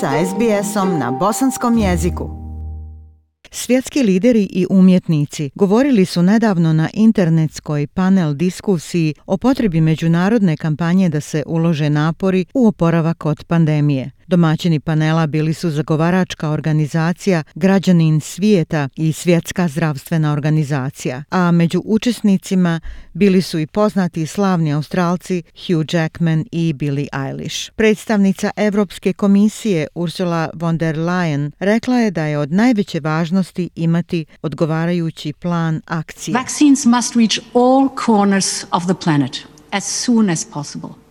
sa SBS-om na bosanskom jeziku. Svjetski lideri i umjetnici govorili su nedavno na internetskoj panel diskusiji o potrebi međunarodne kampanje da se ulože napori u oporavak od pandemije. Domaćini panela bili su zagovaračka organizacija Građanin svijeta i Svjetska zdravstvena organizacija, a među učesnicima bili su i poznati slavni australci Hugh Jackman i Billie Eilish. Predstavnica Evropske komisije Ursula von der Leyen rekla je da je od najveće važnosti imati odgovarajući plan akcije. Vaccines must reach all corners of the planet as soon as possible.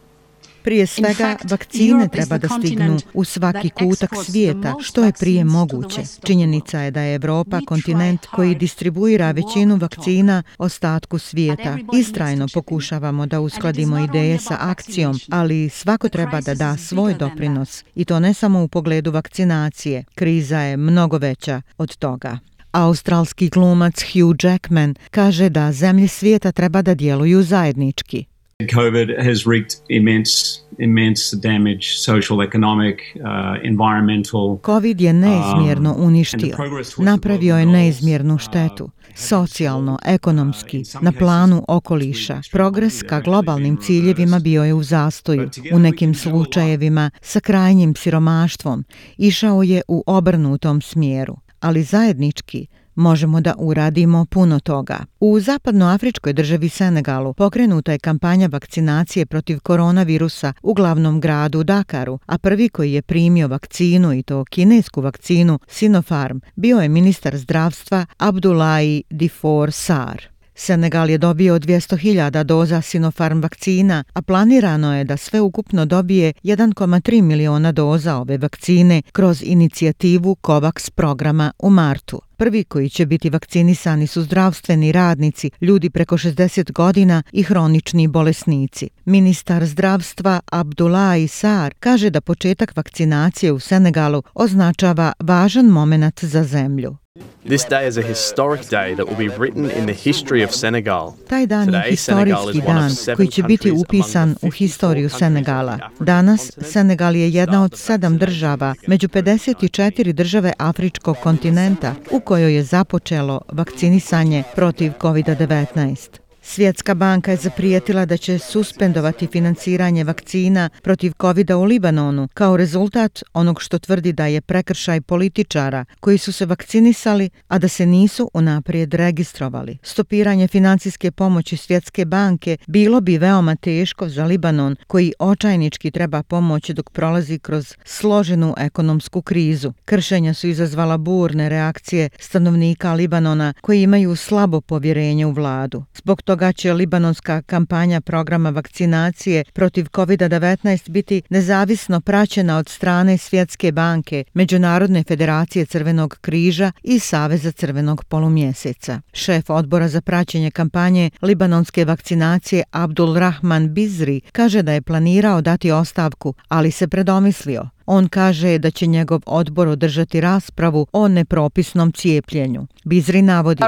Prije svega, vakcine treba da stignu u svaki kutak svijeta, što je prije moguće. Činjenica je da je Evropa kontinent koji distribuira većinu vakcina ostatku svijeta. Istrajno pokušavamo da uskladimo ideje sa akcijom, ali svako treba da da svoj doprinos. I to ne samo u pogledu vakcinacije. Kriza je mnogo veća od toga. Australski glumac Hugh Jackman kaže da zemlje svijeta treba da djeluju zajednički. COVID has wreaked immense immense damage social economic uh, environmental Covid je neizmjerno um, uništio. napravio je neizmjernu uh, štetu socijalno ekonomski na planu okoliša. progres ka globalnim ciljevima bio je u zastoju u nekim slučajevima sa krajnjim siromaštvom. Išao je u obrnutom smjeru ali zajednički možemo da uradimo puno toga. U zapadnoafričkoj državi Senegalu pokrenuta je kampanja vakcinacije protiv koronavirusa u glavnom gradu Dakaru, a prvi koji je primio vakcinu i to kinesku vakcinu Sinopharm bio je ministar zdravstva Abdullahi Difor Sar. Senegal je dobio 200.000 doza Sinopharm vakcina, a planirano je da sve ukupno dobije 1,3 miliona doza ove vakcine kroz inicijativu COVAX programa u martu. Prvi koji će biti vakcinisani su zdravstveni radnici, ljudi preko 60 godina i hronični bolesnici. Ministar zdravstva Abdullah Sar kaže da početak vakcinacije u Senegalu označava važan moment za zemlju. This day is a historic day that will be written in the history of Senegal. Taj dan je historijski dan koji će biti upisan u historiju Senegala. Danas Senegal je jedna od sedam država među 54 države afričkog kontinenta u kojoj je započelo vakcinisanje protiv COVID-19. Svjetska banka je zaprijetila da će suspendovati financiranje vakcina protiv covid u Libanonu kao rezultat onog što tvrdi da je prekršaj političara koji su se vakcinisali, a da se nisu unaprijed registrovali. Stopiranje financijske pomoći Svjetske banke bilo bi veoma teško za Libanon koji očajnički treba pomoć dok prolazi kroz složenu ekonomsku krizu. Kršenja su izazvala burne reakcije stanovnika Libanona koji imaju slabo povjerenje u vladu. Zbog toga toga će libanonska kampanja programa vakcinacije protiv COVID-19 biti nezavisno praćena od strane Svjetske banke, Međunarodne federacije Crvenog križa i Saveza Crvenog polumjeseca. Šef odbora za praćenje kampanje libanonske vakcinacije Abdul Rahman Bizri kaže da je planirao dati ostavku, ali se predomislio. On kaže da će njegov odbor održati raspravu o nepropisnom cijepljenju. Bizri navodi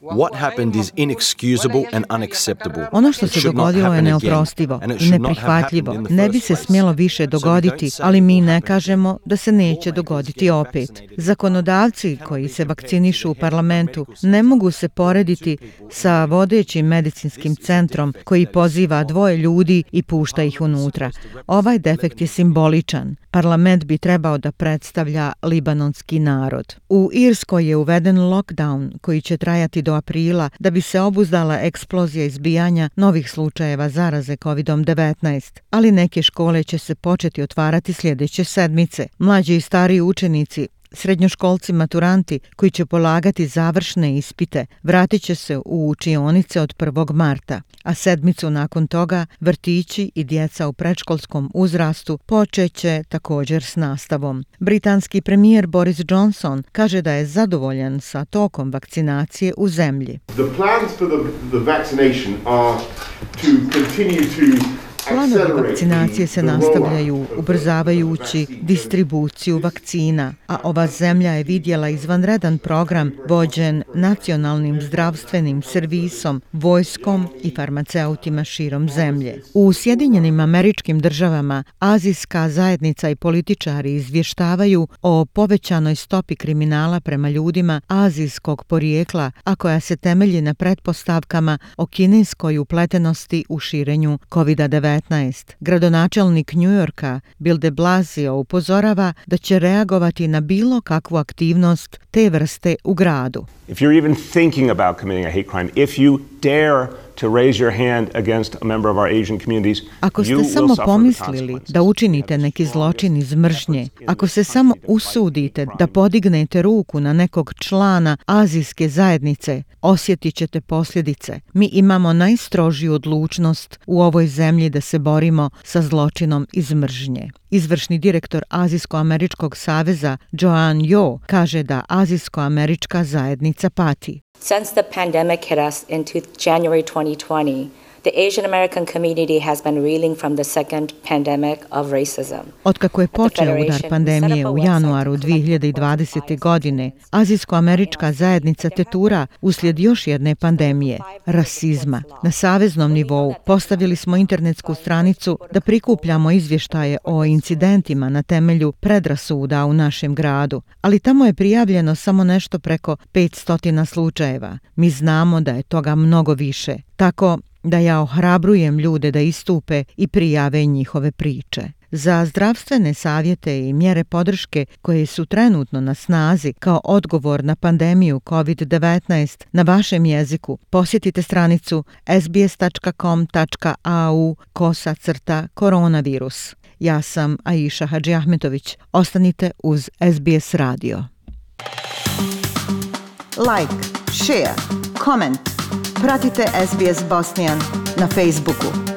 What happened is inexcusable and unacceptable. Ono što se dogodilo je neoprostivo i neprihvatljivo. Ne bi se smjelo više dogoditi, ali mi ne kažemo da se neće dogoditi opet. Zakonodavci koji se vakcinišu u parlamentu ne mogu se porediti sa vodećim medicinskim centrom koji poziva dvoje ljudi i pušta ih unutra. Ovaj defekt je simboličan. Parlament bi trebao da predstavlja libanonski narod. U Irskoj je uveden lockdown koji će trajati do aprila da bi se obuzdala eksplozija izbijanja novih slučajeva zaraze COVID-19. Ali neke škole će se početi otvarati sljedeće sedmice. Mlađi i stariji učenici Srednjoškolci maturanti koji će polagati završne ispite vratit će se u učionice od 1. marta, a sedmicu nakon toga vrtići i djeca u predškolskom uzrastu počeće također s nastavom. Britanski premijer Boris Johnson kaže da je zadovoljan sa tokom vakcinacije u zemlji. The plans for the, the vaccination are to continue to Planovi vakcinacije se nastavljaju ubrzavajući distribuciju vakcina, a ova zemlja je vidjela izvanredan program vođen nacionalnim zdravstvenim servisom, vojskom i farmaceutima širom zemlje. U Sjedinjenim američkim državama azijska zajednica i političari izvještavaju o povećanoj stopi kriminala prema ljudima azijskog porijekla, a koja se temelji na pretpostavkama o kineskoj upletenosti u širenju COVID-19. Gradonačelnik Njujorka Bill de Blasio upozorava da će reagovati na bilo kakvu aktivnost te vrste u gradu. If you're even thinking about committing a hate crime, if you dare to raise your hand against a member of our Asian communities, ako ste samo pomislili da učinite neki zločin iz mržnje, ako se samo usudite da podignete ruku na nekog člana azijske zajednice, osjetit ćete posljedice. Mi imamo najstrožiju odlučnost u ovoj zemlji da se borimo sa zločinom iz mržnje. Izvršni direktor Azijsko-američkog saveza Joan Yo kaže da Azijsko-američka zajednica pati. Since the pandemic hit us in January 2020, the Asian American community has been reeling from the second pandemic of racism. Otkako je počeo udar pandemije u januaru 2020. godine, Azijsko-američka zajednica tetura uslijed još jedne pandemije, rasizma. Na saveznom nivou postavili smo internetsku stranicu da prikupljamo izvještaje o incidentima na temelju predrasuda u našem gradu, ali tamo je prijavljeno samo nešto preko 500 slučajeva. Mi znamo da je toga mnogo više. Tako da ja ohrabrujem ljude da istupe i prijave njihove priče. Za zdravstvene savjete i mjere podrške koje su trenutno na snazi kao odgovor na pandemiju COVID-19 na vašem jeziku, posjetite stranicu sbs.com.au kosa crta koronavirus. Ja sam Aisha Hadži Ahmetović. Ostanite uz SBS radio. Like, share, comment. Pratite SBS Bosnian na Facebooku.